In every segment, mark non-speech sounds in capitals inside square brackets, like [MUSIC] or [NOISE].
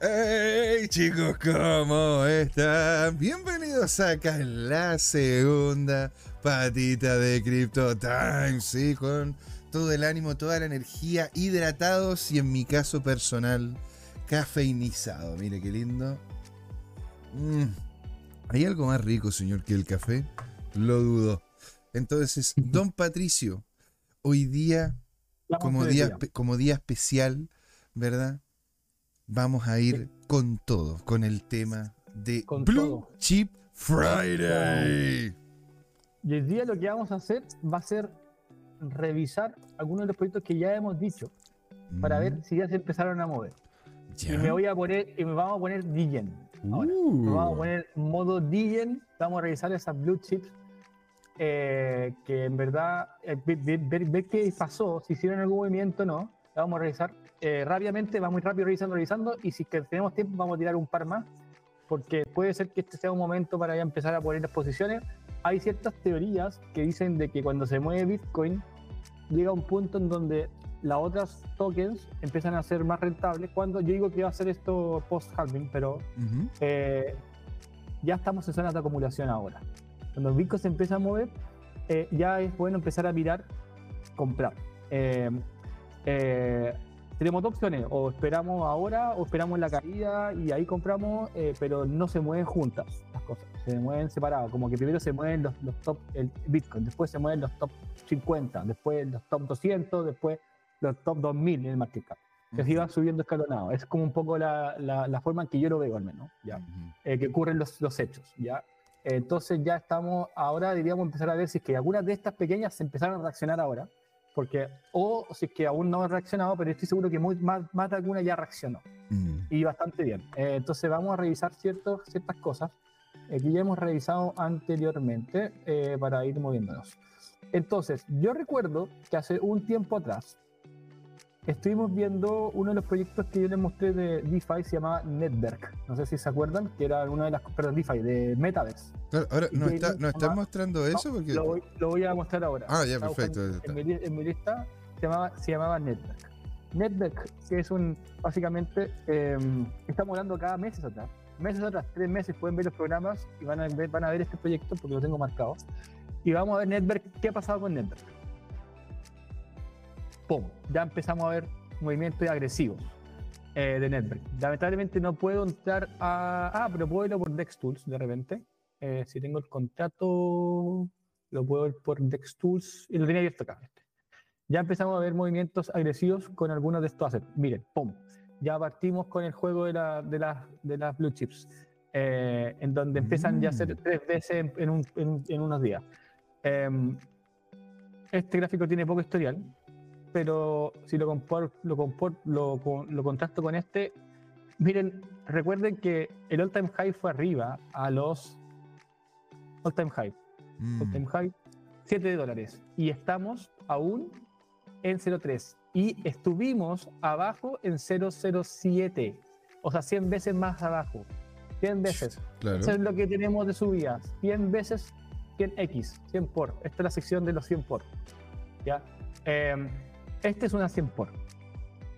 Hey chicos, ¿cómo están? Bienvenidos acá en la segunda patita de Crypto Time, sí, con todo el ánimo, toda la energía, hidratados y en mi caso personal, cafeinizado. Mire qué lindo. Mm. ¿Hay algo más rico, señor, que el café? Lo dudo. Entonces, don Patricio, hoy día, como día, como día especial, ¿verdad? Vamos a ir con todo, con el tema de Blue Chip Friday. Y hoy día lo que vamos a hacer va a ser revisar algunos de los proyectos que ya hemos dicho para ver mm. si ya se empezaron a mover. Y me voy a poner, y me vamos a poner Digen. Uh. vamos a poner modo Digen. Vamos a revisar esas blue chips eh, que en verdad eh, ver, qué pasó, si hicieron algún movimiento o no. vamos a revisar eh, rápidamente, vamos muy rápido revisando, revisando. Y si que tenemos tiempo, vamos a tirar un par más. Porque puede ser que este sea un momento para ya empezar a poner las posiciones. Hay ciertas teorías que dicen de que cuando se mueve Bitcoin, llega un punto en donde las otras tokens empiezan a ser más rentables. Cuando yo digo que va a ser esto post-halving, pero eh, ya estamos en zonas de acumulación ahora. Cuando el Bitcoin se empieza a mover, eh, ya es bueno empezar a mirar, comprar. Eh, tenemos dos opciones, o esperamos ahora o esperamos la caída y ahí compramos, pero no se mueven juntas las cosas, se mueven separadas, como que primero se mueven los, los top, el Bitcoin, después se mueven los top 50, después los top 200, después los top 2000 en el market cap. Que se iba subiendo escalonado. Es como un poco la, la, forma en que yo lo veo, al menos, ¿ya? Eh, que ocurren los, los hechos, ¿ya? Entonces ya estamos, ahora diríamos empezar a ver si es que algunas de estas pequeñas se empezaron a reaccionar ahora, porque, o si es que aún no han reaccionado, pero estoy seguro que muy, más, más de alguna ya reaccionó. Y bastante bien. Eh, entonces vamos a revisar ciertos, ciertas cosas eh, que ya hemos revisado anteriormente para ir moviéndonos. Entonces, yo recuerdo que hace un tiempo atrás, estuvimos viendo uno de los proyectos que yo les mostré de DeFi, se llamaba Network. No sé si se acuerdan, que era una de las, perdón, DeFi, de Metaverse. ahora, ¿nos está, mostrando eso? Porque... Lo, voy, a mostrar ahora. Ah, ya, perfecto. En, mi, lista se llamaba, se llamaba Network. Network, que es un, básicamente, em, estamos hablando cada mes atrás. Meses atrás, tres meses pueden ver los programas y van a ver, van a ver este proyecto porque lo tengo marcado. Y vamos a ver Network, qué ha pasado con Network ¡pum! Ya empezamos a ver movimientos agresivos eh, de Network. Lamentablemente no puedo entrar a. Ah, pero puedo irlo por DexTools de repente. Eh, si tengo el contrato, lo puedo ver por DexTools y lo tenía abierto acá. Ya empezamos a ver movimientos agresivos con algunos de estos assets. Miren, ¡pum! Ya partimos con el juego de, la, de, de las blue chips, eh, en donde empiezan ya a ser mm. tres veces en, en unos días. Em, este gráfico tiene poco historial, pero si lo, compor, lo, lo, lo, contrasto con este, miren, recuerden que el all time high fue arriba a los all time high. All mm. time high, 7 dólares. Y estamos aún en 0.3. Y estuvimos abajo en 0.07. O sea, 100 veces más abajo. 100 veces. Eso es lo que tenemos de subidas. 100 veces 100x, 100 por. Esta es la sección de los 100 por. ¿Ya? Eh, este es una 100 por.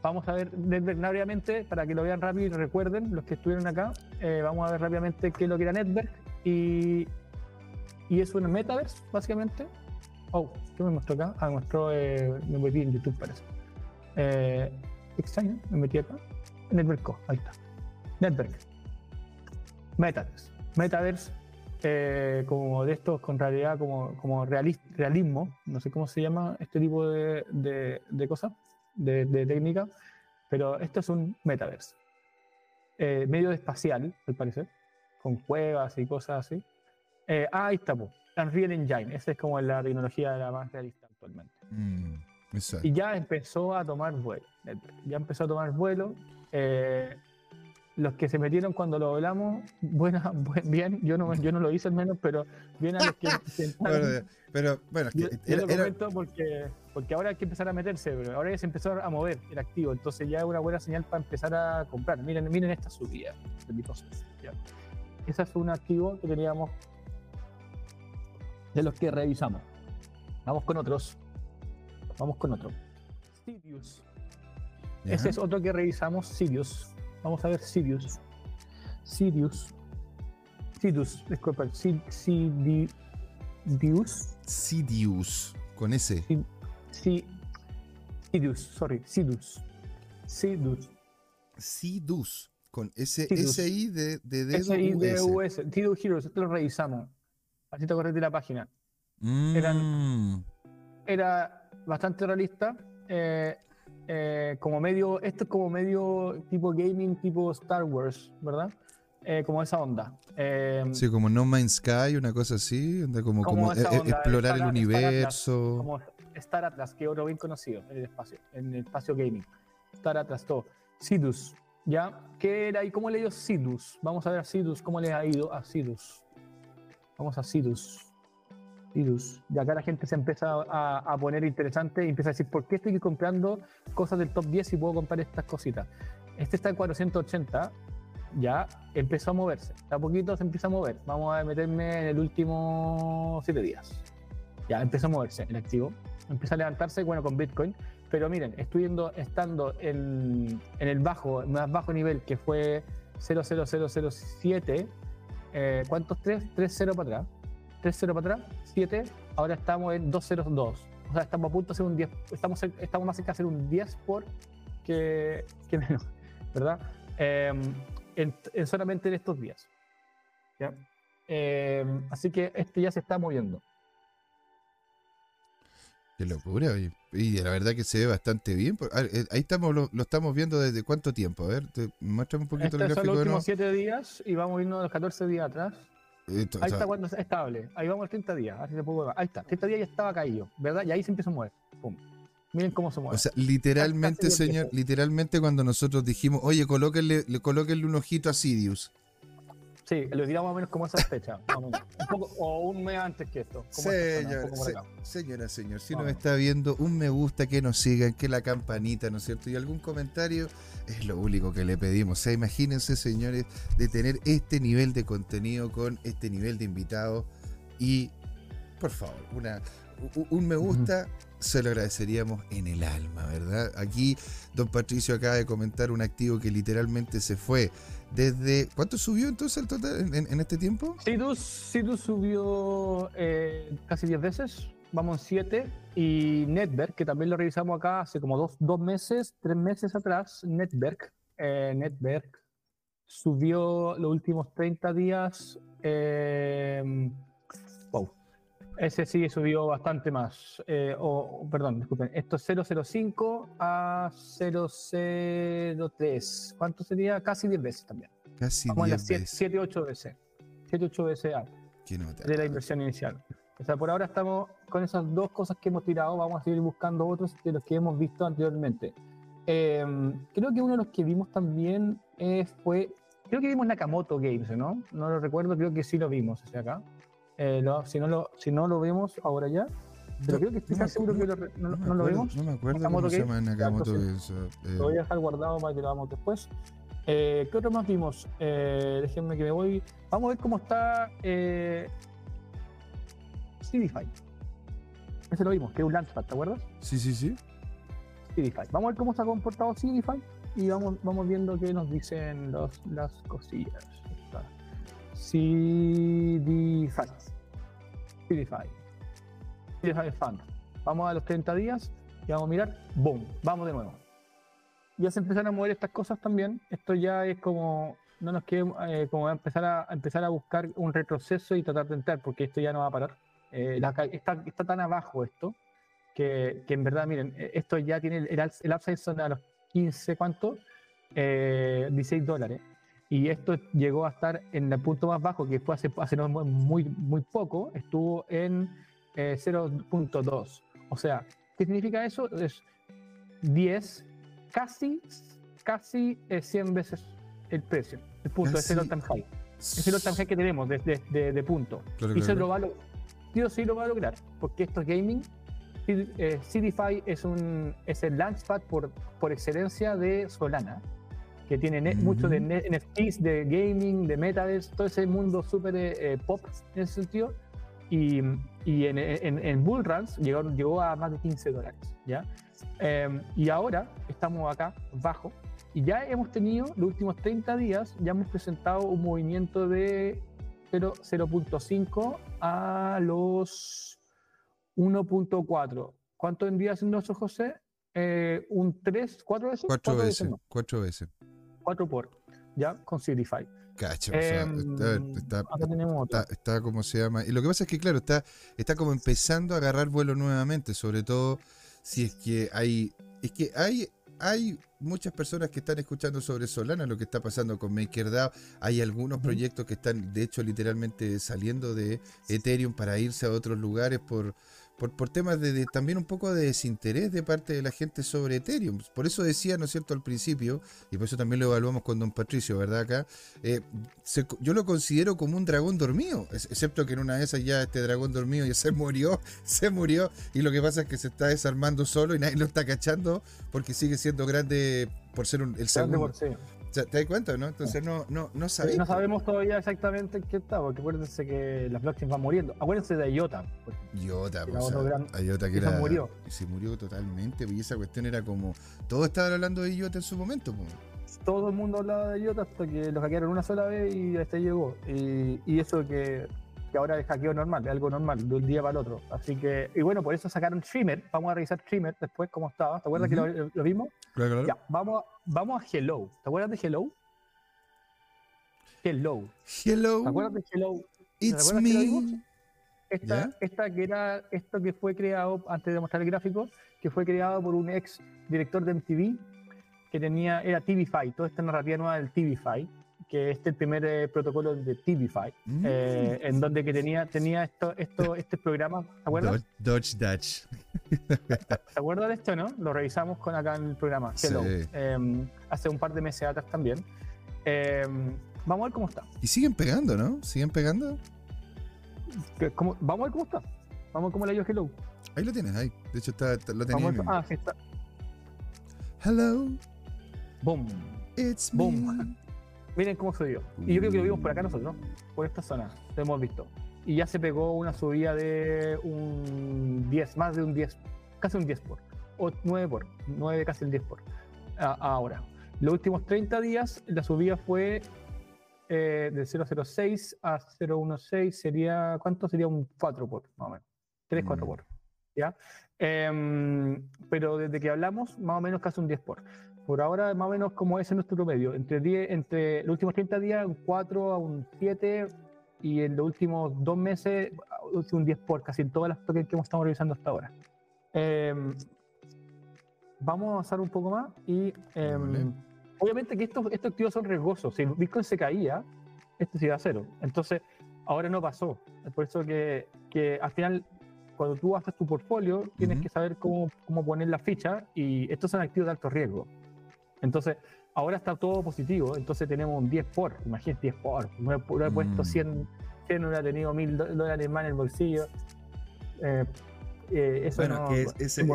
Vamos a ver rápidamente, para que lo vean rápido y recuerden, los que estuvieron acá, eh, vamos a ver rápidamente qué es lo que era Network. Y, y es un metaverse, básicamente. Oh, ¿qué me mostró acá? Ah, me mostró, eh, me metí en YouTube, parece. Eh, extraño, me metí acá. Network, ahí está. Network. Metaverse. Metaverse eh, como de estos con realidad, como, como realismo, no sé cómo se llama este tipo de, de, cosas, de, técnica, pero esto es un metaverse. Eh, medio espacial, al parecer, con cuevas y cosas así. Eh, ah, ahí está, Unreal Engine, esa es como la tecnología la más realista actualmente. Mm, y ya empezó a tomar vuelo, ya empezó a tomar vuelo. Eh, los que se metieron cuando lo hablamos, buena, [LAUGHS] bien, yo no, yo no lo hice al menos, pero bien a los que [LAUGHS] intentaron. pero bueno, es que yo, era, lo porque, porque ahora hay que empezar a meterse, pero ahora ya se empezó a mover el activo, entonces ya es una buena señal para empezar a comprar. Miren, miren esta subida de ¿ya? Ese es un activo que teníamos de los que revisamos. Vamos con otros. Vamos con otro. Sirius. Ese es otro que revisamos, Sirius Vamos a ver Sirius. Sirius. Sidus, disculpa, Sid- Sidious. Sidious, con ese. Sid- Si- Sidus, sorry, Sidus. Sidus. Sidus, con ese Sidus. S-I de, de dedo S-I-D-U-S. Sidus Heroes, esto lo revisamos. Así te acuerdas de la página. Mm, eran- Era bastante realista. eh, eh, como medio, esto es como medio tipo gaming, tipo Star Wars, ¿verdad? Eh, como esa onda. Eh, Sí, como No Man's Sky, una cosa así, onda como, Como como esa e- onda, explorar Star- el Star universo. como Star Atlas, que es otro bien conocido en el espacio, en el espacio gaming. Star Atlas, todo. Sidus, ¿ya? ¿Qué era y cómo le dio Sidus? Vamos a ver a Sidus, cómo le ha ido a Sidus. Vamos a Sidus. Y acá la gente se empieza a, a poner interesante y empieza a decir, ¿por qué estoy comprando cosas del top 10 y puedo comprar estas cositas? Este está en 480, ya empezó a moverse. A poquito se empieza a mover. Vamos a meterme en el último 7 días. Ya empezó a moverse el activo. Empieza a levantarse, bueno, con Bitcoin. Pero miren, estoy viendo- estando en, en el bajo, más bajo nivel, que fue 00007. Eh, ¿Cuántos 3? 3-0 para atrás. 3-0 para atrás, 7. Ahora estamos en 2-0-2. O sea, estamos a punto de hacer un 10. Estamos, estamos más cerca de hacer un 10 por que, que menos, [LAUGHS] ¿verdad? Eh, en- en solamente en estos días. ¿ya? Eh, así que este ya se está moviendo. Qué locura, oye. Y la verdad que se ve bastante bien. Eh, Ahí estamos, lo, lo estamos viendo desde cuánto tiempo. A ver, te, muéstrame un poquito el Estos son gráfico los de nuevo. últimos 7 días y vamos a irnos a los 14 días atrás. Esto, o Ahí sea, está cuando es estable. Ahí vamos a 30 días. Así se puede. Ahí está. 30 días ya estaba caído, ¿verdad? Y ahí se empieza a mover. Pum. Miren cómo se mueve. o sea, literalmente, señor, literalmente cuando nosotros dijimos, oye, colóquenle, le, colóquenle un ojito a Sidious. Sí, lo tiramos más o menos como esa fecha. Un poco- o un mes antes que esto. Señor, se- acá. señora, señor, si Vamos. nos está viendo, un me gusta, que nos sigan, que la campanita, ¿no es cierto? Y algún comentario es lo único que le pedimos. O sea, imagínense, señores, de tener este nivel de contenido con este nivel de invitados y, por favor, una, un me gusta. Se lo agradeceríamos en el alma, ¿verdad? Aquí don Patricio acaba de comentar un activo que literalmente se fue desde... ¿Cuánto subió entonces el total en- este tiempo? Sidus, Sidus subió eh, casi 10 veces, vamos en 7. Y Netberg, que también lo revisamos acá hace como dos, dos meses, tres meses atrás, Netberg, eh, Netberg subió los últimos 30 días. eh. Ese sí subió bastante más. eh, o, o, perdón, disculpen. Esto es 005 a 003. ¿Cuánto sería? Casi 10 veces también. Casi Vamos a 10 las 7, veces. 7 8 veces. 7, 8 veces A nota. de la inversión inicial. O sea, por ahora estamos con esas dos cosas que hemos tirado, vamos a seguir buscando otros de los que hemos visto anteriormente. Eh, creo que uno de los que vimos también eh, fue, creo que vimos Nakamoto Games, ¿no? No lo recuerdo, creo que sí lo vimos hacia acá. Eh, lo- si, no lo, si no lo vemos ahora ya, pero No, creo que estoy no seguro acu- que lo, no, no lo. No me acuerdo Nakamoto cómo se llama Nakamoto Games, eh, Lo voy a dejar guardado para que lo hagamos después. Eh, ¿Qué otro más vimos? Eh, déjenme que me voy. Vamos a ver cómo está eh, CDFI. Ese lo vimos, que es un Launchpad, ¿te acuerdas? Sí, sí, sí. CDFI. Vamos a ver cómo se ha comportado CDFI y vamos, vamos viendo qué nos dicen los, las cosillas. Está. CDFI. CDFI. CDFI Fund. Vamos a los 30 días y vamos a mirar. ¡Boom! Vamos de nuevo. Ya se empezaron a mover estas cosas también. Esto ya es como. No nos quedemos. eh, como empezar a, a empezar a buscar un retroceso y tratar de entrar, porque esto ya no va a parar. Eh, la está, está tan abajo esto que, que en verdad, miren, eh, esto ya tiene el, el upside son a los 15, ¿cuánto? Eh, 16 dólares. Y esto llegó a estar en el punto más bajo, que fue hace, hace muy, muy poco, estuvo en eh, 0.2. O sea, ¿qué significa eso? Es 10, casi, casi eh, 100 veces el precio. El punto es el Casi- all-time high. Es el all-time high que tenemos de, de, de- de punto. Claro, Y se claro. lo va a lo- sí o sí lo va a lograr, porque esto es gaming. Eh, CDFI es, un, es el launchpad por, por excelencia de Solana, que tiene ne- mucho de NFTs, de gaming, de metaverse, todo ese mundo súper eh, eh, pop en ese sentido. Y, y en, en, en Bull Runs llegó, llegó a más de 15 dólares. ¿ya? Eh, y ahora estamos acá, bajo, Y ya hemos tenido, los últimos 30 días, ya hemos presentado un movimiento de 0.5 a los 1.4. ¿Cuánto vendría siendo eso, José? Eh, ¿Un 3, 4 veces? 4 veces, 4 veces. 4 por, ya, con Certify. Cacho, está, está, está, como se llama. Y lo que pasa es que, claro, está, está como empezando a agarrar vuelo nuevamente, sobre todo si es que hay. Es que hay hay muchas personas que están escuchando sobre Solana, lo que está pasando con MakerDAO. Hay algunos proyectos que están, de hecho, literalmente saliendo de Ethereum para irse a otros lugares por, por, temas de, también un poco de desinterés de parte de la gente sobre Ethereum. Por eso decía, ¿no es cierto?, al principio, y por eso también lo evaluamos con don Patricio, ¿verdad? Acá, eh, yo lo considero como un dragón dormido, excepto que en una de esas ya este dragón dormido ya [LAUGHS] se murió, se murió, y lo que pasa es que se está desarmando solo y nadie lo está cachando porque sigue siendo grande por ser el segundo. ¿Te das cuenta, no? Entonces no, no, no sabemos. No sabemos todavía exactamente en qué está, porque acuérdense que las blockchains van muriendo. Acuérdense de IOTA. IOTA, pues, IOTA que, era, murió. Se murió totalmente, y esa cuestión era como. Todos estaban hablando de IOTA en su momento, pues. Todo el mundo hablaba de IOTA hasta que lo hackearon una sola vez y hasta llegó. Y, y eso que que ahora es hackeo normal, es algo normal, de un día para el otro. Así que, y bueno, por eso sacaron Streamer. Vamos a revisar Streamer después, cómo estaba. ¿Te acuerdas que lo, vimos? Claro, claro. Ya, vamos, vamos a Hello. ¿Te acuerdas de Hello? Hello. Hello. ¿Te acuerdas de Hello? It's me. Esta, esta que era esto que fue creado, antes de mostrar el gráfico, que fue creado por un ex director de MTV que tenía, era TVFi, toda esta narrativa nueva del TVFi que este primer eh, protocolo de TVFi, mm. eh, en donde que tenía, tenía esto, esto, este programa, ¿te acuerdas? Dodge Dutch. ¿Te acuerdas de esto, no? Lo revisamos con acá en el programa, Hello, em, hace un par de meses atrás también. Em, vamos a ver cómo está. Y siguen pegando, ¿no? ¿Siguen pegando? Vamos a ver cómo está. Vamos a ver cómo le dio Hello. Ahí lo tienes, ahí. De hecho, está, lo tenía. ah, sí está. Hello. Boom. It's Boom. Miren cómo subió. Y yo creo que lo vimos por acá nosotros, por esta zona, lo hemos visto. Y ya se pegó una subida de un 10, más de un 10, casi un 10 por, o 9 por, 9 casi el 10 por, ahora. Los últimos 30 días la subida fue eh, de 006 a 016, sería, ¿cuánto? Sería un 4 por, más o menos. 3, 4 mm. por. ¿Ya? Em, pero desde que hablamos, más o menos casi un 10 por. Por ahora, más o menos como ese es nuestro promedio. Entre, 10, entre los últimos 30 días, un 4 a un 7, y en los últimos dos meses, un 10 por casi en todas las tokens que hemos estado revisando hasta ahora. Em, vamos a avanzar un poco más y em, obviamente que estos, estos activos son riesgosos. Si Bitcoin se caía, esto se iba a cero. Entonces, ahora no pasó. Es por eso que, que al final cuando tú haces tu portfolio, tienes que saber cómo, cómo poner la ficha y estos son activos de alto riesgo. Entonces, ahora está todo positivo, entonces tenemos un 10 por, imagínate 10 por, no he, puesto 100, 100, no hubiera tenido 1000 dólares más en el bolsillo. Eh, eh, eso bueno, no, que es, el...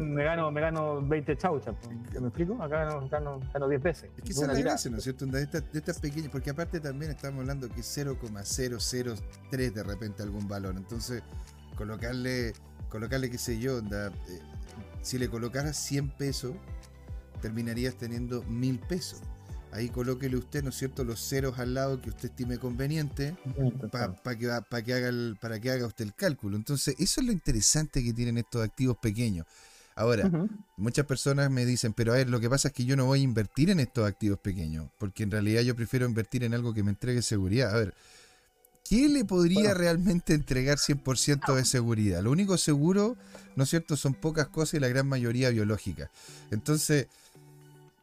me, gano, me gano 20 chauchas, ¿me explico? Acá gano, gano, gano 10 veces. Es que esa es la gracia, ¿no es cierto? De estas, de estas pequeñas, porque aparte también estamos hablando que 0,003 de repente algún valor, entonces colocarle, colocarle qué sé yo, onda, eh, si le colocaras 100 pesos, terminarías teniendo mil pesos. Ahí colóquele usted, ¿no es cierto?, los ceros al lado que usted estime conveniente para que, para que, haga para que haga usted el cálculo. Entonces, eso es lo interesante que tienen estos activos pequeños. Ahora, muchas personas me dicen, pero a ver, lo que pasa es que yo no voy a invertir en estos activos pequeños, porque en realidad yo prefiero invertir en algo que me entregue seguridad. A ver, ¿qué le podría realmente entregar 100% de seguridad? Lo único seguro, ¿no es cierto?, son pocas cosas y la gran mayoría biológica. Entonces,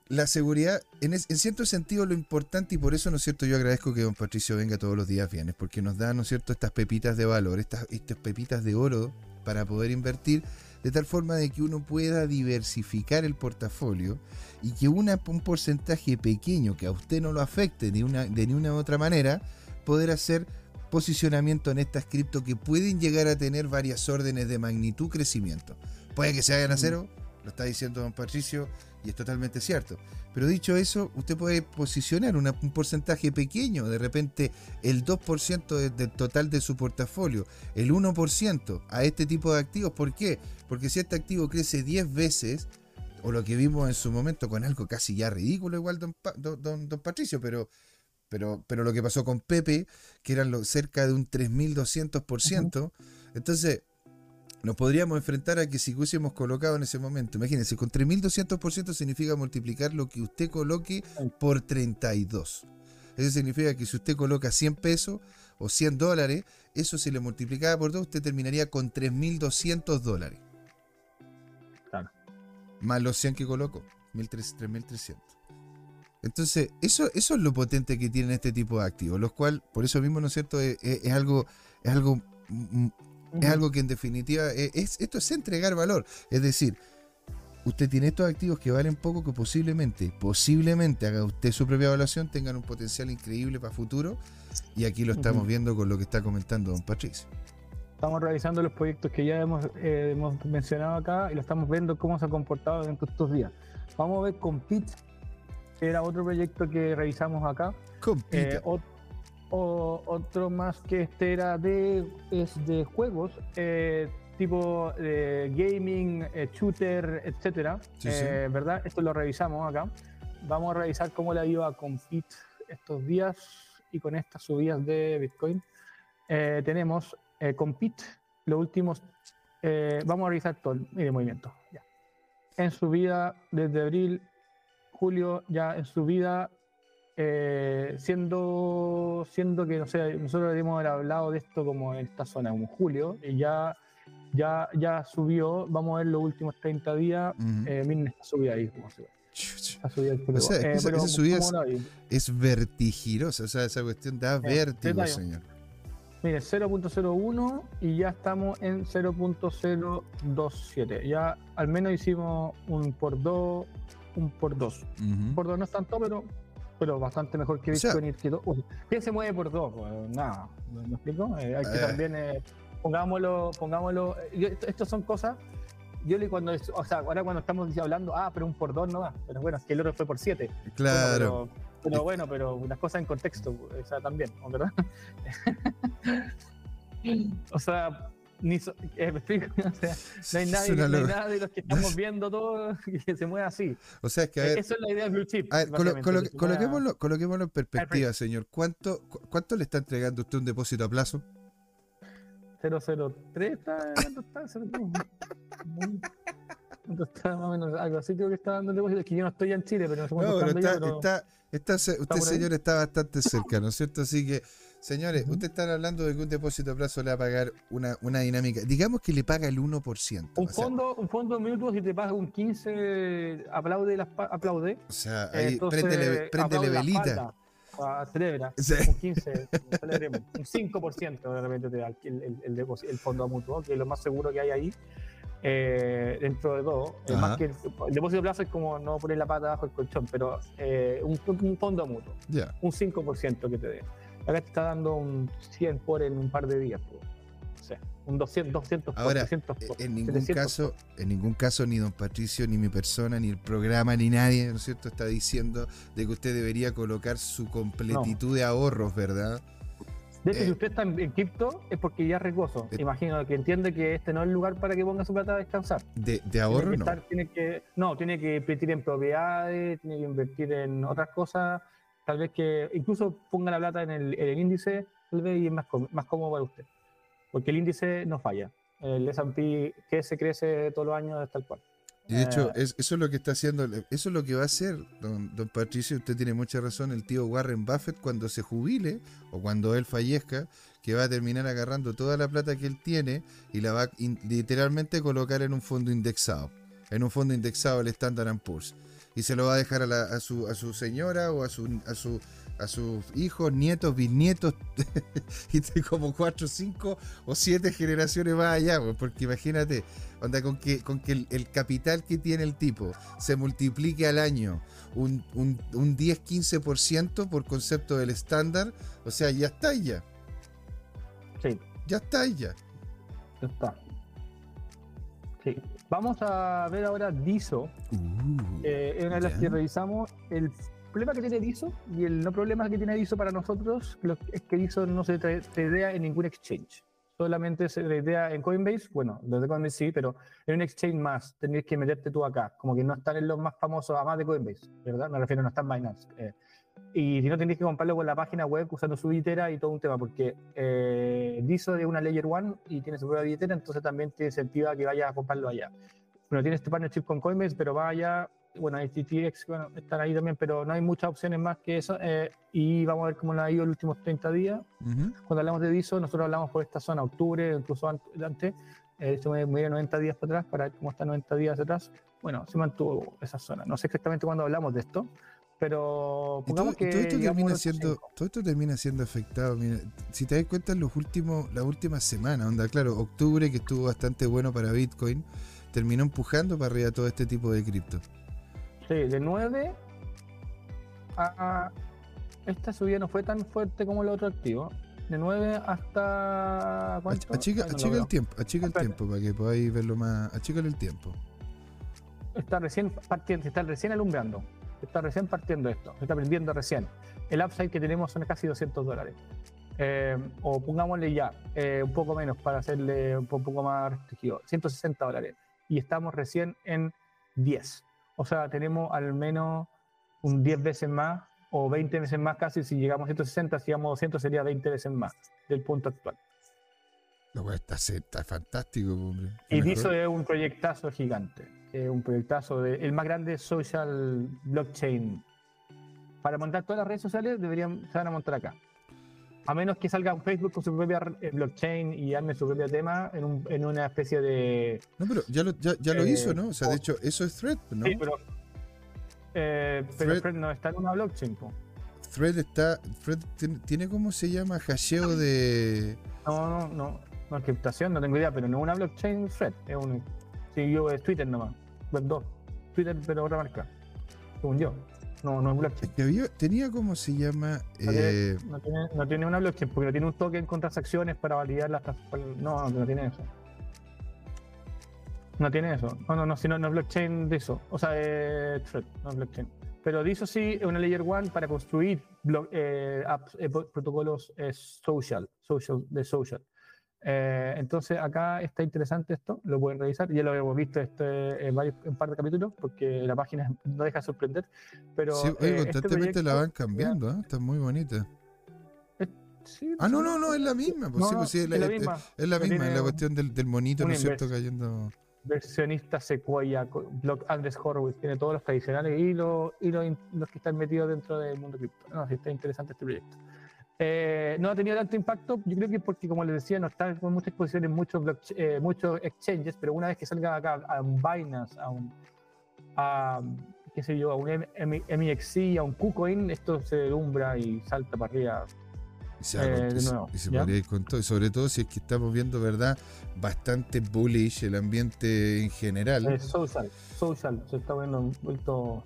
la seguridad, en, cierto sentido, lo importante, y por eso, ¿no es cierto?, yo agradezco que don Patricio venga todos los días viernes, porque nos da, ¿no es cierto?, estas pepitas de valor, estas, estas pepitas de oro para poder invertir, de tal forma de que uno pueda diversificar el portafolio y que una, un porcentaje pequeño que a usted no lo afecte de, una, de ninguna otra manera, poder hacer posicionamiento en estas cripto que pueden llegar a tener varias órdenes de magnitud crecimiento. Puede que se hagan a mm. cero, lo está diciendo don Patricio, y es totalmente cierto. Pero dicho eso, usted puede posicionar un porcentaje pequeño, de repente el 2% del total de su portafolio, el 1% a este tipo de activos. ¿Por qué? Porque si este activo crece 10 veces, o lo que vimos en su momento con algo casi ya ridículo, igual don, don, don, Patricio, pero, pero, pero lo que pasó con Pepe, que eran lo, cerca de un 3200%. Entonces, nos podríamos enfrentar a que si hubiésemos colocado en ese momento, imagínense, con 3200% significa multiplicar lo que usted coloque por 32. Eso significa que si usted coloca 100 pesos o 100 dólares, eso si le multiplicaba por 2, usted terminaría con 3.200 dólares. Claro. Más los 100 que colocó, 3.300. Entonces, eso, eso es lo potente que tienen este tipo de activos, los cuales, por eso mismo, ¿no es cierto?, es, algo, es algo es algo que en definitiva es, esto es entregar valor. Es decir, usted tiene estos activos que valen poco que posiblemente, posiblemente haga usted su propia evaluación, tengan un potencial increíble para futuro. Y aquí lo estamos viendo con lo que está comentando don Patricio. Estamos revisando los proyectos que ya hemos, eh, hemos mencionado acá y lo estamos viendo cómo se ha comportado dentro de estos días. Vamos a ver con Pit, era otro proyecto que revisamos acá. Con eh, o, otro más que este era de, es de juegos, eh, tipo de gaming, eh, shooter, etcétera. Eh, ¿Verdad? Esto lo revisamos acá. Vamos a revisar cómo le ido a Compete estos días y con estas subidas de Bitcoin. tenemos Compete, los últimos. vamos a revisar todo el movimiento. Ya. En subida desde abril, julio, ya en subida eh, siendo, siendo que, no sé, nosotros hemos hablado de esto como en esta zona, como julio, y ya, ya, ya subió, vamos a ver los últimos 30 días, eh, miren esta subida ahí, como se ve. o sea, eh, esa, subida es, vertiginosa, o sea, esa cuestión da vértigo, señor. Mire, 0.01 y ya estamos en 0.027. Ya al menos hicimos un por 2, un por 2. Por 2 no es tanto, pero pero bastante mejor que Bitcoin o y ¿Quién se mueve por dos? Pues, nada, ¿me explico? Eh, hay que eh. también, eh, pongámoslo, pongámoslo, estas son cosas, yo le cuando, o sea, ahora cuando estamos hablando, ah, pero un por dos no va, pero bueno, es que el otro fue por siete. Claro. pero, bueno, pero unas cosas en contexto, o sea, también, ¿verdad? [LAUGHS] o sea, ni [LAUGHS] eh, no, hay nadie, no hay nada de los que estamos [LAUGHS] viendo todo [LAUGHS] que se mueva así. O sea, es que a ver, Eso es la idea del blue chip. A ver, coloquémoslo, coloquémoslo, en perspectiva, señor. ¿Cuánto, ¿Cuánto le está entregando usted un depósito a plazo? 003 está, ¿cuánto está? ¿Cuánto está más o menos? Algo así creo que está dando el depósito. Es que yo no estoy en Chile, pero no sé cuánto no, está, está, está, Usted, señor, está bastante cerca, ¿no es cierto? Así que Señores, usted está hablando de que un depósito a plazo le va a pagar una, una dinámica. Digamos que le paga el 1%. Un fondo, un fondo mutuo, si te paga un 15, aplaude, aplaude. O sea, ahí préndele, velita. celebra. Un 15, un 5% de repente te da el, el, el, el fondo mutuo, que es lo más seguro que hay ahí. Eh, dentro de todo. más que el, depósito a plazo es como no poner la pata bajo el colchón, pero eh, un, un, fondo mutuo. Un 5% que te dé. Acá te está dando un 100 por en un par de días. O sea, un 200, 200 Ahora, 300 por, en ningún caso, en ningún caso ni don Patricio, ni mi persona, ni el programa, ni nadie, ¿no es cierto?, está diciendo de que usted debería colocar su completitud de ahorros, ¿verdad? De hecho, si eh, usted está en, cripto es porque ya es riesgoso. Eh, Imagino que entiende que este no es el lugar para que ponga su plata a descansar. ¿De, ahorro no? tiene que, no, tiene que invertir en propiedades, tiene que invertir en otras cosas tal vez que incluso ponga la plata en el, índice, tal vez y es más, más cómodo para usted. Porque el índice no falla. El S&P que se crece todos los años es tal cual. Y de hecho, eh, eso es lo que está haciendo, eso es lo que va a hacer, don, don, Patricio, usted tiene mucha razón, el tío Warren Buffett cuando se jubile o cuando él fallezca, que va a terminar agarrando toda la plata que él tiene y la va a literalmente colocar en un fondo indexado, en un fondo indexado el Standard Poor's y se lo va a dejar a, su, a su señora o a, su, a, su, a sus hijos, nietos, bisnietos, [LAUGHS] y como cuatro, cinco o siete generaciones más allá, porque imagínate, onda, con que, con que el, capital que tiene el tipo se multiplique al año un, un, un 10-15% por concepto del estándar, o sea, ya está ya. Sí. Ya está ya. Ya está. Sí. Vamos a ver ahora DISO. Uh, es una de las que revisamos. El problema que tiene DISO y el no problema que tiene DISO para nosotros es que DISO no se tradea en ningún exchange. solamente la idea en Coinbase, bueno, los de Coinbase sí, pero en un exchange más, tendrías que meterte tú acá, como que no están en los más famosos, además de Coinbase, ¿verdad? Me refiero, no están Binance. Eh. Y si no, tendrías que comprarlo con la página web usando su billetera y todo un tema, porque eh, DISO es una Layer 1 y tiene su propia billetera, entonces también te incentiva que vayas a comprarlo allá. Bueno, tienes tu partnership con Coinbase, pero vaya bueno, HTTX bueno, están ahí también, pero no hay muchas opciones más que eso. Eh, y vamos a ver cómo nos ha ido los últimos 30 días. Cuando hablamos de DISO, nosotros hablamos por esta zona, octubre, incluso antes. Eh, esto me voy 90 días para atrás para ver cómo está 90 días atrás. Bueno, se mantuvo esa zona. No sé exactamente cuándo hablamos de esto, pero todo, que todo esto termina siendo todo esto termina siendo afectado mira, si te das cuenta en los últimos las últimas semanas onda claro octubre que estuvo bastante bueno para Bitcoin terminó empujando para arriba todo este tipo de cripto Sí, de 9 a, Esta subida no fue tan fuerte como el otro activo. De 9 hasta. ¿cuánto? Achica, el tiempo, achica el tiempo para que podáis verlo más. Achícale el tiempo. Está recién partiendo, está recién alumbrando. Está recién partiendo esto. Está aprendiendo recién. El upside que tenemos son casi 200 dólares. Eh, o pongámosle ya eh, un poco menos para hacerle un poco más restringido. 160 dólares. Y estamos recién en 10. O sea, tenemos al menos un 10 veces más o 20 veces más casi. Si llegamos a 160, si llegamos a 200 sería 20 veces más del punto actual. No, está, está fantástico, hombre. Y DISO es un proyectazo gigante. Es un proyectazo de el más grande social blockchain. Para montar todas las redes sociales deberían se van a montar acá. A menos que salga un Facebook con su propia eh, blockchain y arme su propio tema en, un, en una especie de. No, pero ya lo, ya, ya lo eh, hizo, ¿no? O sea, de hecho, eso es Thread, ¿no? Sí, pero. Eh, pero Thread, no está en una blockchain, Thread está. Thread tiene, ¿cómo se llama? Hasheo de. No, no, no. No, encriptación, no tengo idea, pero no es una blockchain Thread. Es un. Sí, yo es Twitter nomás. Web 2. Twitter, pero otra marca. Según yo. No, no es blockchain. tenía como se llama. No, eh, tiene, no, tiene, una blockchain porque no tiene un token con transacciones para validar las No, no, tiene eso. No tiene eso. No, no, no, sino no es blockchain de eso. O sea, es thread, no es blockchain. Pero de eso sí es una layer one para construir eh, eh, protocolos social, social, de social. Eh, entonces acá está interesante esto, lo pueden revisar, ya lo hemos visto este, en, varios, en par de capítulos porque la página no deja de sorprender. Pero, sí, oye, eh, este constantemente la van cambiando, ¿eh? está muy bonita. ah, no, no, no, es la misma. Pues, sí, pues, sí, es, la, misma, es, la misma, es la cuestión del, del monito, ¿no es cierto? Cayendo. Versionista Sequoia, Block Andrés Horowitz, tiene todos los tradicionales y, los, y los, los que están metidos dentro del mundo cripto. No, sí, está interesante este proyecto. Eh, no ha tenido tanto impacto, yo creo que porque, como les decía, no está con mucha exposición en muchos, eh, muchos exchanges, pero una vez que salga acá a un Binance, a un, a, qué sé yo, a un MXC, a un KuCoin, esto se delumbra y salta para arriba. Y se, eh, y se podría ir con todo, y sobre todo si es que estamos viendo, ¿verdad? Bastante bullish el ambiente en general. social, social, se está viendo un poquito.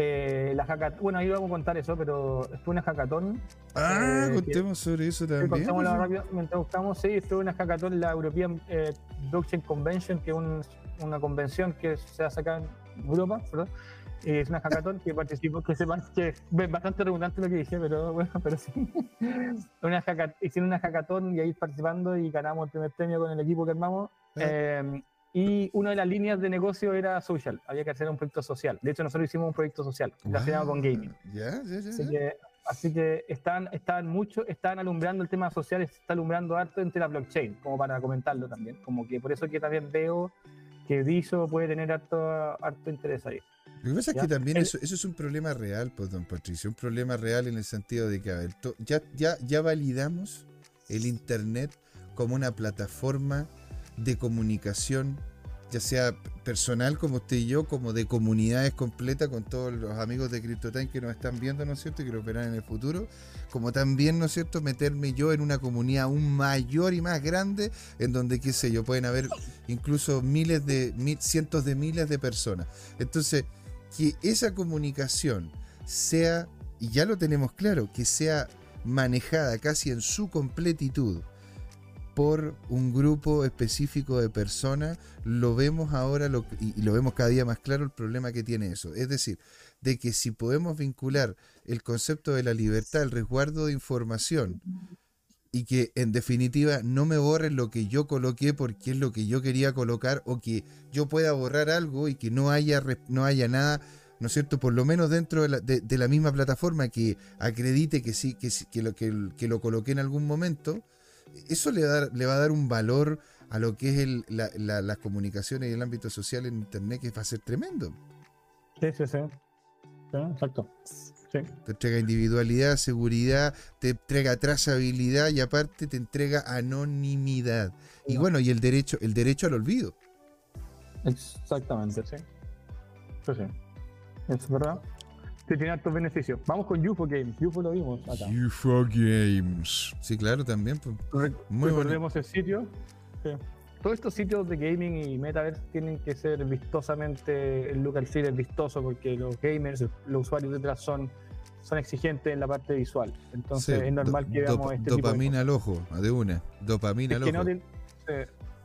Eh, la bueno, ahí vamos a contar eso, pero estuvo una hackathon. Ah, eh, contemos sobre eso también. Contémoslo rápido mientras buscamos. Sí, estuvo una hackathon, la European eh, Blockchain Convention, que es una convención que se hace acá en Europa, ¿verdad? es una hackathon que participó, que sepan que es bastante redundante lo que dije, pero bueno, pero sí. [LAUGHS] una hicieron una hackathon y ahí participando y ganamos el primer premio con el equipo que armamos. Eh, y una de las líneas de negocio era social, había que hacer un proyecto social. De hecho, nosotros hicimos un proyecto social relacionado con gaming. así, que, así que están, están mucho, están alumbrando el tema social, está alumbrando harto entre la blockchain, como para comentarlo también. Como que por eso que también veo que DISO puede tener harto, harto interés ahí. Lo que pasa es que también eso, eso es un problema real, pues, don Patricio, un problema real en el sentido de que, a ver, ya, ya, ya validamos el Internet como una plataforma de comunicación, ya sea personal como usted y yo, como de comunidades completas con todos los amigos de CryptoTime que nos están viendo, ¿no es cierto? Y que lo verán en el futuro, como también, ¿no es cierto?, meterme yo en una comunidad aún mayor y más grande, en donde, qué sé yo, pueden haber incluso miles de, cientos de miles de personas. Entonces, que esa comunicación sea, y ya lo tenemos claro, que sea manejada casi en su completitud por un grupo específico de personas, lo vemos ahora y lo vemos cada día más claro el problema que tiene eso. Es decir, de que si podemos vincular el concepto de la libertad, el resguardo de información, y que en definitiva no me borren lo que yo coloqué porque es lo que yo quería colocar o que yo pueda borrar algo y que no haya, no haya nada, ¿no es cierto? Por lo menos dentro de la, de, la misma plataforma que acredite que sí, que, que, lo, que, que lo coloqué en algún momento. Eso le, da, le va a dar un valor a lo que es el, la, las comunicaciones y el ámbito social en Internet que va a ser tremendo. Sí, sí, sí. exacto. Te entrega individualidad, seguridad, te entrega trazabilidad y aparte te entrega anonimidad. Y bueno, y el derecho, el derecho al olvido. Exactamente, sí. Sí, sí. Es verdad. Sí, tiene altos beneficios. Vamos con UFO Games. UFO lo vimos acá. UFO Games. Sí, claro, también. Pues. Muy Recordemos el sitio. Sí todos estos sitios de gaming y metaverse tienen que ser vistosamente, el look and feel es vistoso porque los gamers, los usuarios detrás son, son exigentes en la parte visual. Entonces es normal que veamos este Dopamina al ojo, de una. Dopamina al ojo.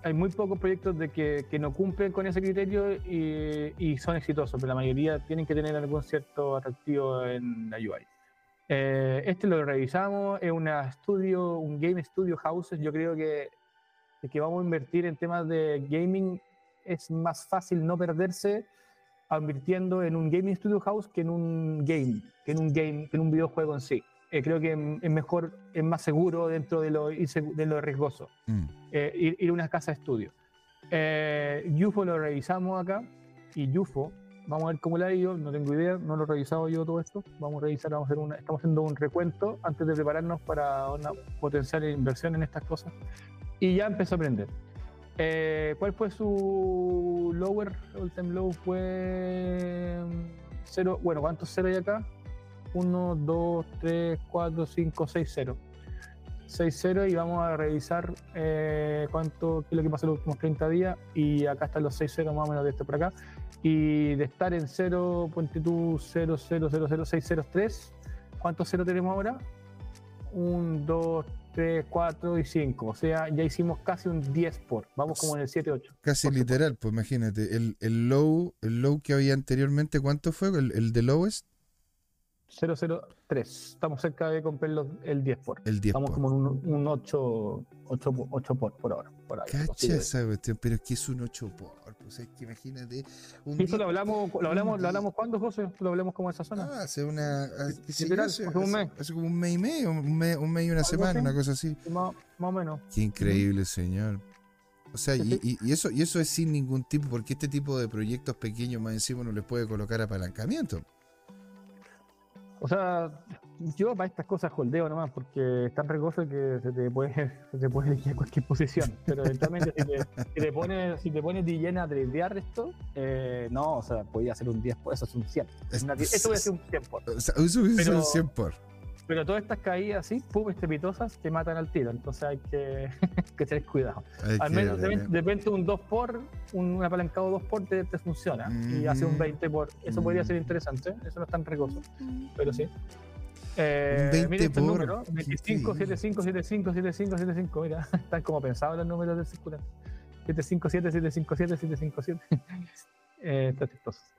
Hay muy pocos proyectos de que, que, no cumplen con ese criterio y, y, son exitosos, pero la mayoría tienen que tener algún cierto atractivo en la UI. Eh, este lo revisamos, es una estudio, un game studio houses. Yo creo que que vamos a invertir en temas de gaming, es más fácil no perderse invirtiendo en un gaming studio house que en un game, que en un game, que en un videojuego en sí. Eh, creo que es mejor, es más seguro dentro de lo, de lo riesgoso, mm. eh, ir, a una casa de estudio. Eh, UFO lo revisamos acá y UFO, vamos a ver cómo le ha ido, no tengo idea, no lo he revisado yo todo esto, vamos a revisar, vamos a hacer una, estamos haciendo un recuento antes de prepararnos para una potencial inversión en estas cosas y ya empezó a aprender. Eh, ¿Cuál fue su lower? All time low fue cero. Bueno, ¿cuántos cero hay acá? 1, 2, 3, 4, 5, 6, 0. 6, 0 y vamos a revisar eh, cuánto qué es lo que pasó en los últimos 30 días. Y acá están los 6, 0 más o menos de este por acá. Y de estar en 0, ponte tú 0, 0, 0, 0, 6, 0, 3. ¿Cuántos 0 tenemos ahora? 1, 2, 3, 4 y 5. O sea, ya hicimos casi un 10 por. Vamos como en el 7, 8. Casi literal, pues imagínate. El, el, low, el low que había anteriormente, ¿cuánto fue? ¿El, el de lowest? 003. Estamos cerca de cumplir el 10 por. El 10 Estamos como en un, un 8, 8, 8, por por ahora. Por ahí, Cacha esa cuestión, pero es que es un 8 por. Pues es que imagínate. Un ¿Y eso lo hablamos, lo hablamos, lo hablamos cuándo, José? ¿Lo hablamos como esa zona? Ah, hace una. Hace, hace, un mes. Hace como un mes y medio, un mes, un mes y una semana, una cosa así. Más, más, o menos. Qué increíble, señor. O sea, y, eso, y eso es sin ningún tipo, porque este tipo de proyectos pequeños más encima no les puede colocar apalancamiento. O sea, yo para estas cosas holdeo nomás, porque es tan regoso que se te puede, [LAUGHS] se te puede elegir cualquier posición. Pero eventualmente, si, te, si, te, pones, si te pones de llena a tradear esto, eh, no, o sea, podía ser un 10 por, eso es un 100. Esto voy a ser un 100 por. O sea, eso hubiese ser un 100 por. Pero todas estas caídas así, pum, estrepitosas, te matan al tiro. Entonces hay que, [LAUGHS] que tener cuidado. al menos depende de un 2 por, un apalancado 2 por te, funciona. Y hace un 20 por. Eso podría ser interesante. Eso no es tan regoso. Pero sí. Eh, 20 este por. Número, 25, 75, 75, 75, 75. Mira, [LAUGHS] están como pensados los números del circulante. 757, 757, 757. Eh,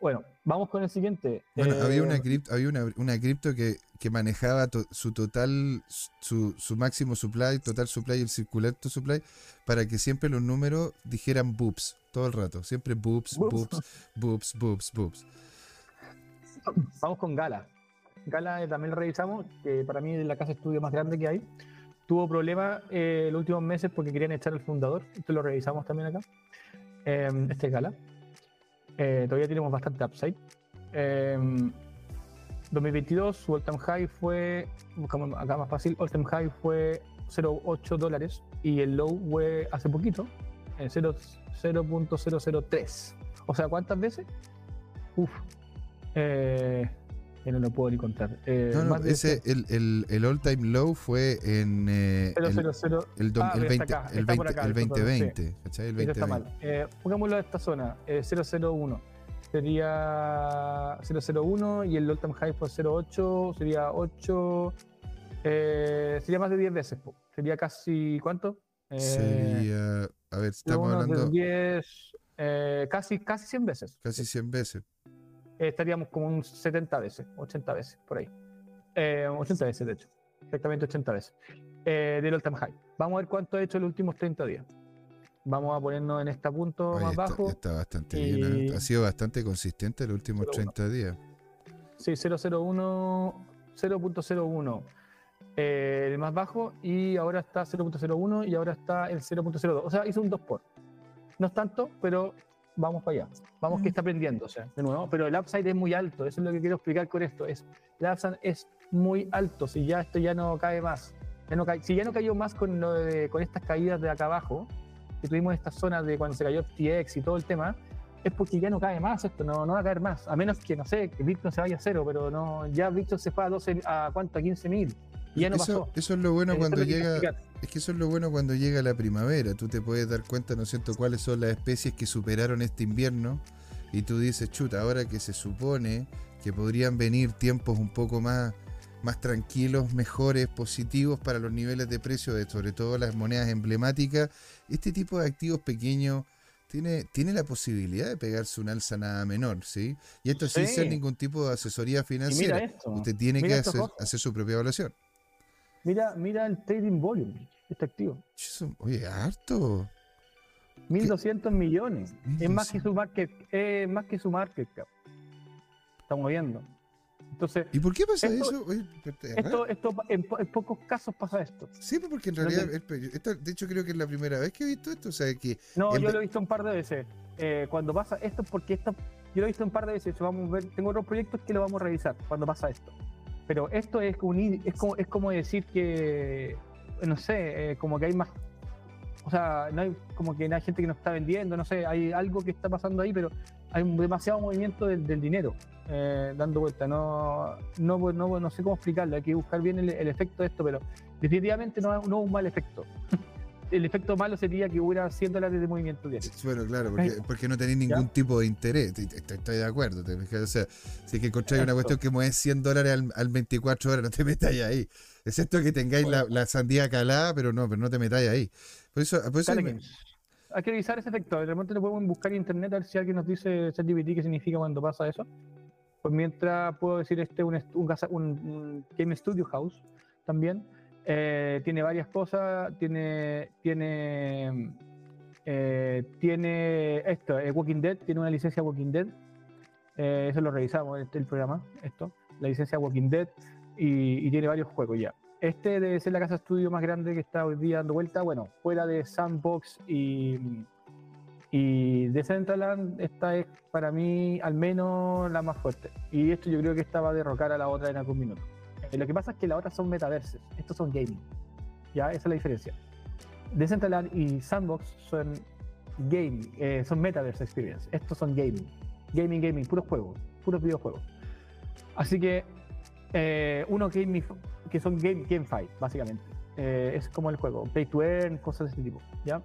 bueno, vamos con el siguiente. Bueno, había una eh, cripto, había una, una cripto que, que manejaba su total, su, su, máximo supply, total supply y el circulante supply, para que siempre los números dijeran boops todo el rato. Siempre boops, boops, boops, boops, boops. Vamos con Gala. Gala eh, también lo revisamos, que para mí es la casa de estudio más grande que hay. Tuvo problemas los últimos meses porque querían echar al fundador. Esto lo revisamos también acá. este es Gala. Eh, todavía tenemos bastante upside. 2022, em, su all time high fue, buscamos acá más fácil, all time high fue 0.8 dólares y el low fue hace poquito, 0.003. O sea, ¿cuántas veces? Uf. Eh, no lo puedo ni contar. Eh, no, no, ese, el, el, el, all time low fue en eh, el, el, 20, ah, el, 20, el, 20, acá, el 2020. ¿cachai? El 2020. Está mal. Eh, pongámoslo a esta zona, eh, 001. Sería 001 y el all time high fue 08, sería 8. Eh, sería más de 10 veces. Sería casi, ¿cuánto? Eh, sería, a ver, estamos hablando. 10, eh, casi, casi 100 veces. Casi 100 veces. Eh, estaríamos como un 70 veces, 80 veces, por ahí. 80 eh, veces, de hecho. Exactamente 80 veces. eh, del all time high. Vamos a ver cuánto ha hecho en los últimos 30 días. Vamos a ponernos en este punto Oye, más está, bajo. está bastante y- bien. ¿eh? Ha sido bastante consistente los últimos 0,1. 30 días. Sí, 001, 0.01. eh, el más bajo y ahora está 0.01 y ahora está el 0.02. O sea, hizo un 2 por. No es tanto, pero vamos para allá. Vamos que Mm. está aprendiendo, o sea, de nuevo. Pero el upside es muy alto. Eso es lo que quiero explicar con esto. Es, el upside es muy alto. Si ya esto ya no cae más. Ya no cae- si ya no cayó más con, lo de- con estas caídas de acá abajo, que tuvimos estas zonas de cuando se cayó FTX y todo el tema, es porque ya no cae más esto, no, no va a caer más. A menos que, no sé, que Bitcoin se vaya a cero, pero no, ya Bitcoin se fue a 12, a cuánto, a 15 mil. Y ya no eso, pasó. eso es lo bueno Eh, cuando lo llega. Es que eso es lo bueno cuando llega la primavera. Tú te puedes dar cuenta, ¿no es cierto?, cuáles son las especies que superaron este invierno. Y tú dices, chuta, ahora que se supone que podrían venir tiempos un poco más, más tranquilos, mejores, positivos para los niveles de precio de sobre todo las monedas emblemáticas, este tipo de activos pequeños tiene, tiene la posibilidad de pegarse un alza nada menor, ¿sí? Y esto sin ser ningún tipo de asesoría financiera. esto. Usted tiene mira que hacer, hacer su propia evaluación. Mira, mira el trading volume, este activo. Oye, harto. 1.200 millones. Es más que 1.200. su market, es más que su market cap. Estamos viendo. Entonces, ¿Y por qué pasa Esto- eso? Oye, esto, esto en, po- en pocos casos pasa esto. Sí, pues, porque en realidad, el esto, de hecho creo que es la primera vez que he visto esto, o sea, que No, yo lo he visto un par de veces. Eh, cuando pasa esto, porque esto, yo lo he visto un par de veces. Vamos a ver, tengo otros proyectos que lo vamos a revisar cuando pasa esto. Pero esto es un es como, es como decir que, no sé, eh, como que hay más. O sea, no hay, como que hay gente que no está vendiendo, no sé, hay algo que está pasando ahí, pero hay demasiado movimiento del, dinero eh, dando vuelta. No, no, no, no sé cómo explicarlo, hay que buscar bien el, el efecto de esto, pero definitivamente no, no un mal efecto. El efecto malo sería que hubiera 100 dólares de movimiento diario. Bueno, claro, porque, porque no tenéis ningún tipo de interés. Estoy, de acuerdo. te O sea, si es que encontráis una cuestión que mueve 100 dólares al, al 24 horas, no te [LAUGHS] metáis ahí. Excepto que tengáis la, la sandía calada, pero no, pero no te metáis ahí. Por eso, por eso. Hay que revisar ese efecto. De repente lo podemos buscar en internet a ver si alguien nos dice ChatGPT qué significa cuando pasa eso. Pues mientras puedo decir este un, un, un- un Game Studio House también. Eh, tiene varias cosas. Tiene. Tiene. eh, tiene esto, eh, Walking Dead, tiene una licencia Walking Dead. Eh, eso lo revisamos en este, el programa, esto, la licencia Walking Dead, y, tiene varios juegos ya. Este debe ser la casa estudio más grande que está hoy día dando vuelta. Bueno, fuera de Sandbox y, y Decentraland, esta es para mí al menos la más fuerte. Y esto yo creo que esta va a derrocar a la otra en algún minuto. Lo que pasa es que las otras son metaverses, estos son gaming. Ya, esa es la diferencia. Decentraland y Sandbox son gaming, eh, son metaverse experience. Estos son gaming. Gaming, gaming, puros juegos, puros videojuegos. Así que eh, uno gaming, que son game, GameFi, básicamente. Eh, es como el juego, Play to Earn, cosas de este tipo. ¿ya?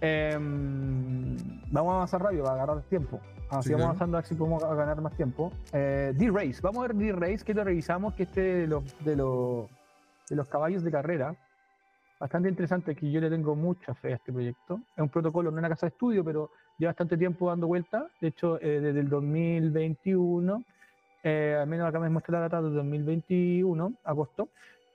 Em, vamos a avanzar rápido, va a agarrar tiempo. Así Sí, vamos claro. avanzando a ver si podemos ganar más tiempo. Eh, D-Race, vamos a ver D-Race, que lo revisamos, que este de los, de los, de los caballos de carrera. Bastante interesante, que yo le tengo mucha fe a este proyecto. Es un protocolo, no es una casa de estudio, pero lleva bastante tiempo dando vuelta. De hecho, eh, desde el 2021, eh, al menos acá me muestra la data del 2021, agosto.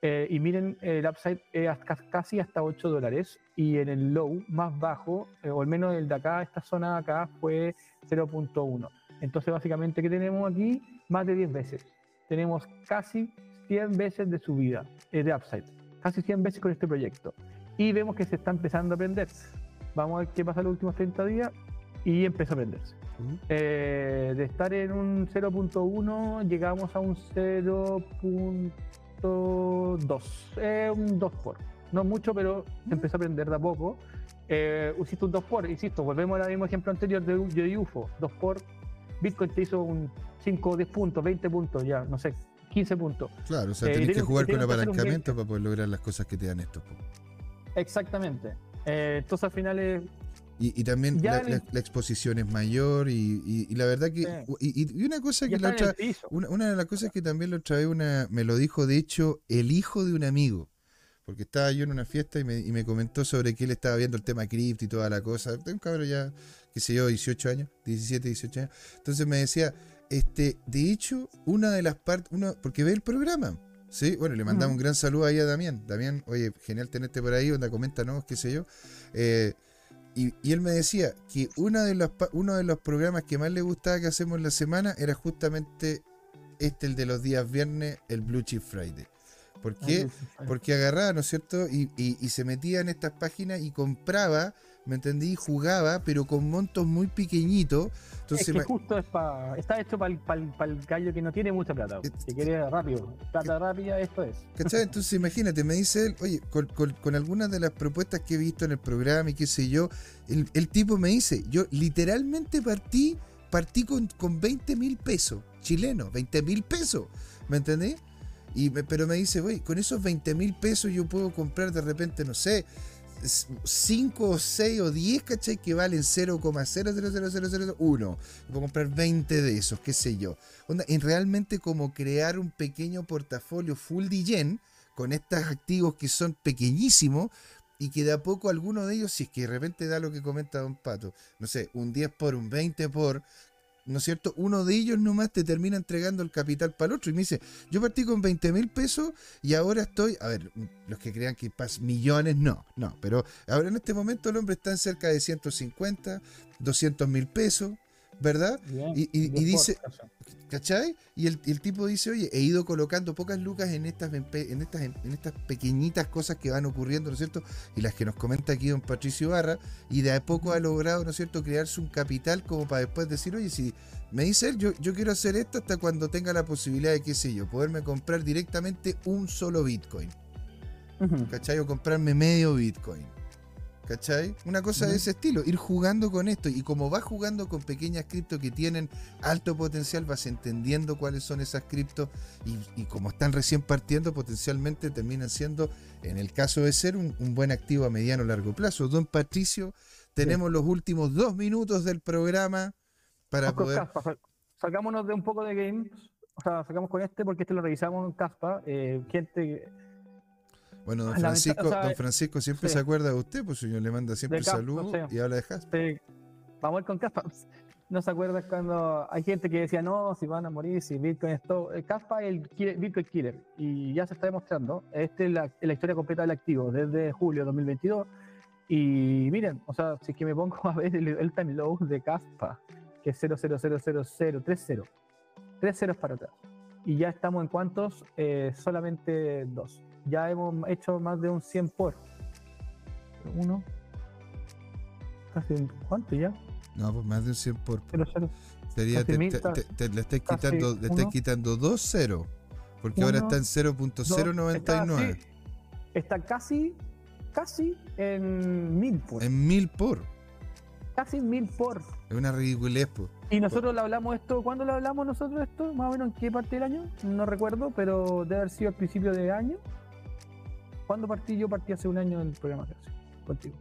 Eh, y miren, el upside es hasta- casi hasta 8 dólares. Y en el low más bajo, eh, o al menos el de acá, esta zona de acá, fue 0.1. Entonces, básicamente, ¿qué tenemos aquí? Más de 10 veces. Tenemos casi 100 veces de subida eh, de upside. Casi 100 veces con este proyecto. Y vemos que se está empezando a aprender. Vamos a ver qué pasa en los últimos 30 días. Y empezó a aprenderse. Uh, Eh, de estar en un 0.1 llegamos a un 0.2. Eh, un 2 por. No mucho, pero se empezó a aprender de a poco. Eh, hiciste un 2 por, insisto, volvemos al mismo ejemplo anterior de, de UFO. 2 por. Bitcoin te hizo un 5 o 10 puntos, 20 puntos, ya, no sé, 15 puntos. Claro, o sea, Eh, tenés que tiene- jugar con que apalancamiento para poder lograr las cosas que te dan estos. Exactamente. Eh, entonces al final es Y, y también la, el- la- la exposición es mayor y, y- y la verdad que... Sí. Y, una cosa que la otra... Una, una de las cosas que también lo otra vez una, me lo dijo, de hecho, el hijo de un amigo. Porque estaba yo en una fiesta y me, y me comentó sobre que él estaba viendo el tema cripto y toda la cosa. Un cabrón ya, qué sé yo, 18 años, 17, 18 años. Entonces me decía, este, de hecho, una de las partes, porque ve el programa, Sí, bueno, le mandamos un gran saludo ahí a Damián. Damián, oye, genial tenerte por ahí, onda, coméntanos, qué sé yo. Eh, y, él me decía que una de los, uno de los programas que más le gustaba que hacemos en la semana era justamente este, el de los días viernes, el Blue Chip Friday. ¿Por qué? Porque agarraba, ¿no es cierto? Y, y, se metía en estas páginas y compraba ¿me entendí? Jugaba, pero con montos muy pequeñitos. Entonces, es que justo es. Está hecho para el, gallo que no tiene mucha plata. Que quiere rápido. Plata rápida, esto es. ¿Cachai? Entonces, imagínate, me dice él, oye, con, algunas de las propuestas que he visto en el programa y qué sé yo, el, tipo me dice, yo literalmente partí, partí con, con 20 mil pesos chilenos, 20 mil pesos. ¿Me entendí? Y, pero me dice, oye, con esos 20 mil pesos yo puedo comprar de repente, no sé, 5 o 6 o 10, ¿cachai? Que valen 0,00001. Puedo comprar 20 de esos, qué sé yo. Onda, en realmente como crear un pequeño portafolio full yen con estos activos que son pequeñísimos y que de a poco alguno de ellos, si es que de repente da lo que comenta Don Pato, no sé, un 10 por, un 20 por, ¿no es cierto? Uno de ellos nomás te termina entregando el capital para el otro. Y me dice, yo partí con 20 mil pesos y ahora estoy, a ver, los que crean que pas millones, no, no, pero ahora en este momento el hombre está en cerca de 150, 200 mil pesos, ¿verdad? y, dice, ¿cachai? Y el, tipo dice, oye, he ido colocando pocas lucas en estas, en estas, en estas pequeñitas cosas que van ocurriendo, ¿no es cierto? Y las que nos comenta aquí don Patricio Barra, y de a poco ha logrado, ¿no es cierto?, crearse un capital como para después decir, oye, si me dice él, yo, yo quiero hacer esto hasta cuando tenga la posibilidad de, qué sé yo, poderme comprar directamente un solo Bitcoin. ¿Cachai? O comprarme medio Bitcoin. ¿Cachai? Una cosa de ese estilo, ir jugando con esto. Y como vas jugando con pequeñas criptos que tienen alto potencial, vas entendiendo cuáles son esas criptos y, como están recién partiendo, potencialmente terminan siendo, en el caso de ser, un, buen activo a mediano o largo plazo. Don Patricio, tenemos los últimos dos minutos del programa para poder... sacámonos de un poco de games, o sea, sacamos con este porque este lo revisamos en Caspa. Eh, gente bueno, don Francisco, don Francisco siempre se acuerda de usted, pues señor le manda siempre saludos y habla de Jasper. Vamos a ir con Caspa. [LAUGHS] ¿No se acuerda cuando hay gente que decía, no, si van a morir, si Bitcoin es todo? Caspa es el Bitcoin Killer y ya se está demostrando. Esta es la, historia completa del activo desde julio de 2022. Y miren, o sea, si es que me pongo [LAUGHS] a ver el, time low de Caspa, que es 0000030, tres ceros para atrás. Y ya estamos en cuántos? Eh, solamente dos ya hemos hecho más de un 100 por. Uno. Casi, ¿Cuánto ya? No, pues más de un 100 por. Sería, te, le estáis quitando, le quitando 2 ceros. Porque ahora está en 0.099. Está, casi, casi en 1000 por. En 1000 por. Casi 1000 por. Es una ridiculez, pues. Y nosotros le hablamos esto, ¿cuándo le hablamos nosotros esto? Más o menos en qué parte del año, no recuerdo, pero debe haber sido al principio de año. ¿Cuándo partí? Yo partí hace un año en el programa contigo.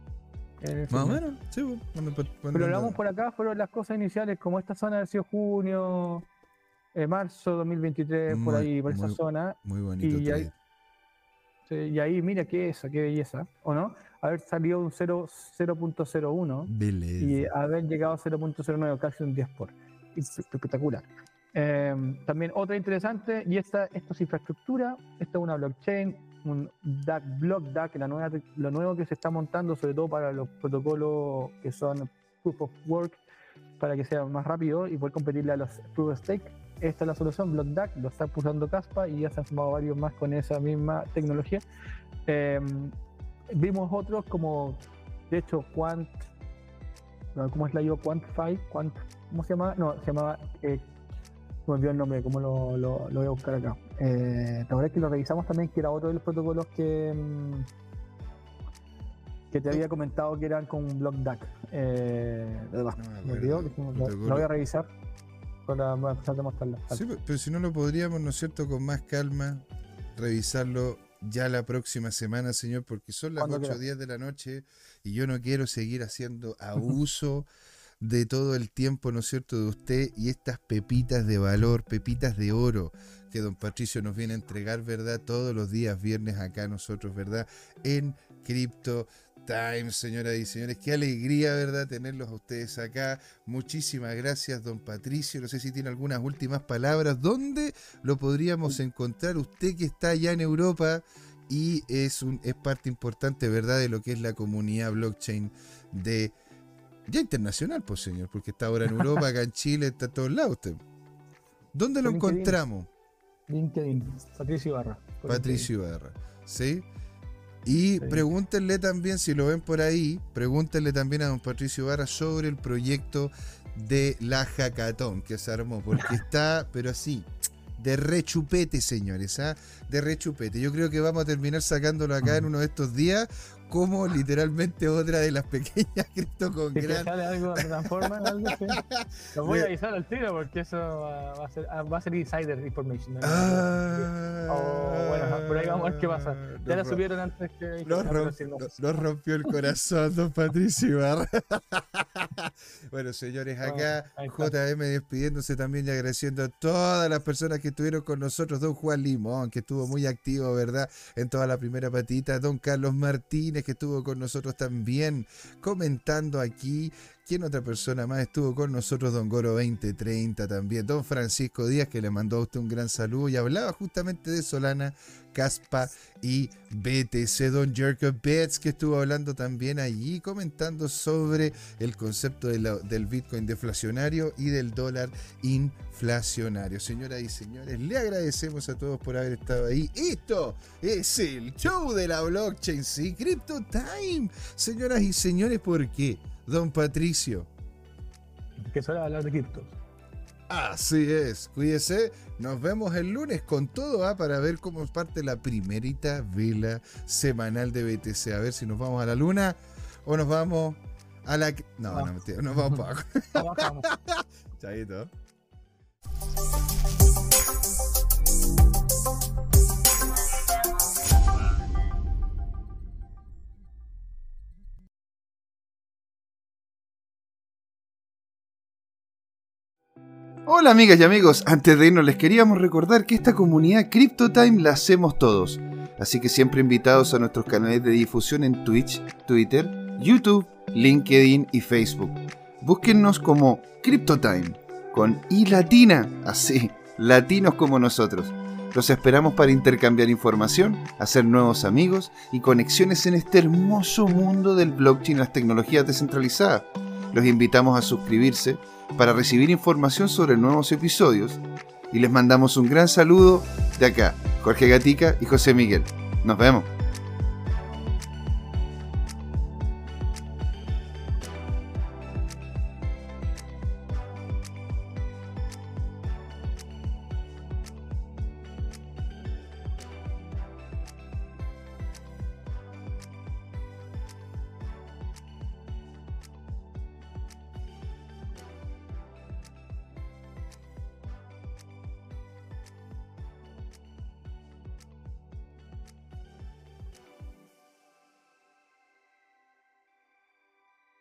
Más o menos, sí. Pues, Pero hablamos por acá, fueron las cosas iniciales, como esta zona ha sido junio, eh, marzo 2023, por ahí, por esa zona. Muy bonito. Y ahí, y ahí, mira qué esa, qué belleza, ¿o no? Haber salido un 0.01 y haber llegado a 0.09, casi un 10 por. Espectacular. Em, también otra interesante, y esta, esto es infraestructura, esta es una blockchain, un DAC, Block DAC, la nueva, lo nuevo que se está montando, sobre todo para los protocolos que son Proof of Work, para que sea más rápido y poder competirle a los Proof of Stake. Esta es la solución, Block DAC, lo está usando Caspa y ya se han sumado varios más con esa misma tecnología. Em, vimos otros como, de hecho, Quant, ¿cómo es la yo? Quantify, Quant, ¿cómo se llama? No, se llamaba eh, me olvidó el nombre, ¿cómo lo, lo, voy a buscar acá? Eh, la verdad es que lo revisamos también, que era otro de los protocolos que, mm, que te había comentado que eran con BlockDAC. Eh, me olvidó, lo, voy a revisar para, para mostrarla. Sí, pero si no lo podríamos, ¿no es cierto?, con más calma, revisarlo ya la próxima semana, señor, porque son las 8 o 10 de la noche y yo no quiero seguir haciendo [LAUGHS] abuso de todo el tiempo, ¿no es cierto?, de usted y estas pepitas de valor, pepitas de oro que don Patricio nos viene a entregar, ¿verdad?, todos los días viernes acá nosotros, ¿verdad?, en Cripto Times, señoras y señores. Qué alegría, ¿verdad?, tenerlos a ustedes acá. Muchísimas gracias, don Patricio. No sé si tiene algunas últimas palabras. ¿Dónde lo podríamos encontrar? Usted que está allá en Europa y es, un, es parte importante, ¿verdad?, de lo que es la comunidad blockchain de... Ya internacional, pues señor, porque está ahora en Europa, acá en Chile, está a todos lados usted. ¿Dónde lo encontramos? LinkedIn, Patricio Ibarra. Patricio Ibarra, ¿sí? Y pregúntenle también, si lo ven por ahí, pregúntenle también a don Patricio Ibarra sobre el proyecto de la Hackathon que se armó, porque [LAUGHS] está, pero así, de rechupete, señores, ¿ah? De rechupete. Yo creo que vamos a terminar sacándolo acá en uno de estos días como literalmente otra de las pequeñas [LAUGHS] cripto con si gran... sale algo, transforma en algo, sí. [LAUGHS] Lo voy a avisar al tiro porque eso va a ser, ah, va a ser insider information. Ah, oh, bueno, por ahí vamos a ver qué pasa. Ya la subieron antes que... Nos, rompió el corazón, don Patricio [LAUGHS] bueno, señores, acá JM despidiéndose también y agradeciendo a todas las personas que estuvieron con nosotros. Don Juan Limón, que estuvo muy activo, ¿verdad? En toda la primera patita. Don Carlos Martínez que estuvo con nosotros también comentando aquí. ¿Quién otra persona más estuvo con nosotros? Don Goro 2030 también. Don Francisco Díaz, que le mandó a usted un gran saludo y hablaba justamente de Solana, Caspa y BTC. Don Jacob Betts, que estuvo hablando también allí, comentando sobre el concepto del Bitcoin deflacionario y del dólar inflacionario. Señoras y señores, le agradecemos a todos por haber estado ahí. Esto es el show de la blockchain, sí, Crypto Time. Señoras y señores, ¿por qué? Don Patricio. Que suele hablar de criptos. Así es, cuídese. Nos vemos el lunes con todo ¿ah? para ver cómo parte la primerita vela semanal de BTC. A ver si nos vamos a la luna o nos vamos a la. No, no, no nos vamos para abajo. [LAUGHS] Chaito. Hola amigas y amigos, antes de irnos les queríamos recordar que esta comunidad CryptoTime la hacemos todos, así que siempre invitados a nuestros canales de difusión en Twitch, Twitter, YouTube, LinkedIn y Facebook. Búsquennos como CryptoTime, con I latina, así, latinos como nosotros. Los esperamos para intercambiar información, hacer nuevos amigos y conexiones en este hermoso mundo del blockchain y las tecnologías descentralizadas. Los invitamos a suscribirse para recibir información sobre nuevos episodios y les mandamos un gran saludo de acá, Jorge Gatica y José Miguel. Nos vemos.